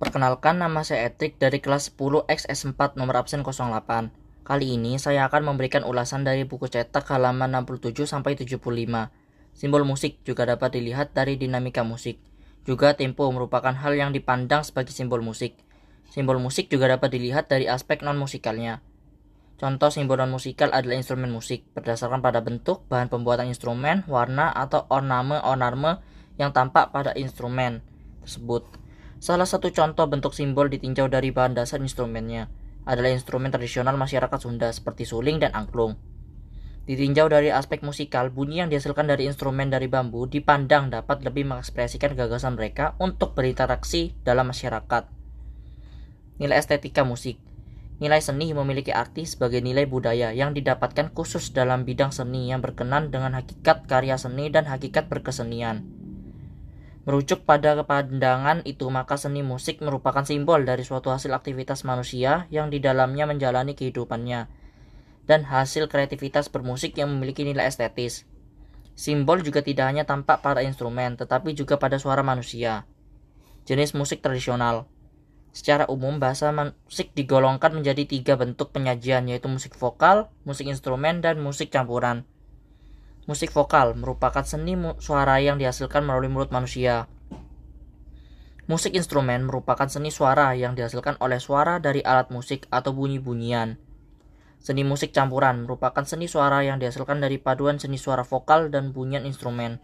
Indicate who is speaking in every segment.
Speaker 1: Perkenalkan nama saya Etrik dari kelas 10 XS4 nomor absen 08. Kali ini saya akan memberikan ulasan dari buku cetak halaman 67 sampai 75. Simbol musik juga dapat dilihat dari dinamika musik. Juga tempo merupakan hal yang dipandang sebagai simbol musik. Simbol musik juga dapat dilihat dari aspek non-musikalnya. Contoh simbol non-musikal adalah instrumen musik berdasarkan pada bentuk, bahan pembuatan instrumen, warna, atau orname-orname yang tampak pada instrumen tersebut. Salah satu contoh bentuk simbol ditinjau dari bahan dasar instrumennya adalah instrumen tradisional masyarakat Sunda seperti suling dan angklung. Ditinjau dari aspek musikal, bunyi yang dihasilkan dari instrumen dari bambu dipandang dapat lebih mengekspresikan gagasan mereka untuk berinteraksi dalam masyarakat. Nilai estetika musik Nilai seni memiliki arti sebagai nilai budaya yang didapatkan khusus dalam bidang seni yang berkenan dengan hakikat karya seni dan hakikat berkesenian. Merujuk pada kepandangan itu, maka seni musik merupakan simbol dari suatu hasil aktivitas manusia yang di dalamnya menjalani kehidupannya, dan hasil kreativitas bermusik yang memiliki nilai estetis. Simbol juga tidak hanya tampak pada instrumen, tetapi juga pada suara manusia. Jenis musik tradisional Secara umum, bahasa musik digolongkan menjadi tiga bentuk penyajian, yaitu musik vokal, musik instrumen, dan musik campuran. Musik vokal merupakan seni suara yang dihasilkan melalui mulut manusia. Musik instrumen merupakan seni suara yang dihasilkan oleh suara dari alat musik atau bunyi-bunyian. Seni musik campuran merupakan seni suara yang dihasilkan dari paduan seni suara vokal dan bunyian instrumen.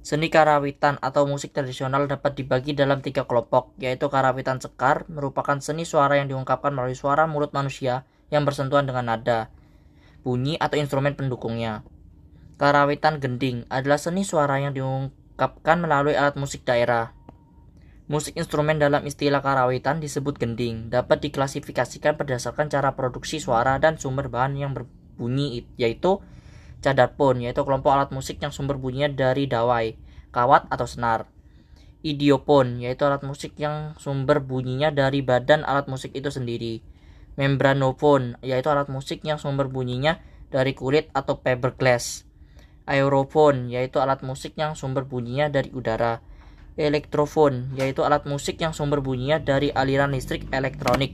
Speaker 1: Seni karawitan atau musik tradisional dapat dibagi dalam tiga kelompok, yaitu karawitan sekar merupakan seni suara yang diungkapkan melalui suara mulut manusia yang bersentuhan dengan nada, bunyi atau instrumen pendukungnya. Karawitan gending adalah seni suara yang diungkapkan melalui alat musik daerah. Musik instrumen dalam istilah karawitan disebut gending, dapat diklasifikasikan berdasarkan cara produksi suara dan sumber bahan yang berbunyi, yaitu cadarpon, yaitu kelompok alat musik yang sumber bunyinya dari dawai, kawat atau senar. Idiopon, yaitu alat musik yang sumber bunyinya dari badan alat musik itu sendiri. Membranofon, yaitu alat musik yang sumber bunyinya dari kulit atau fiberglass aerofon yaitu alat musik yang sumber bunyinya dari udara. Elektrofon yaitu alat musik yang sumber bunyinya dari aliran listrik elektronik.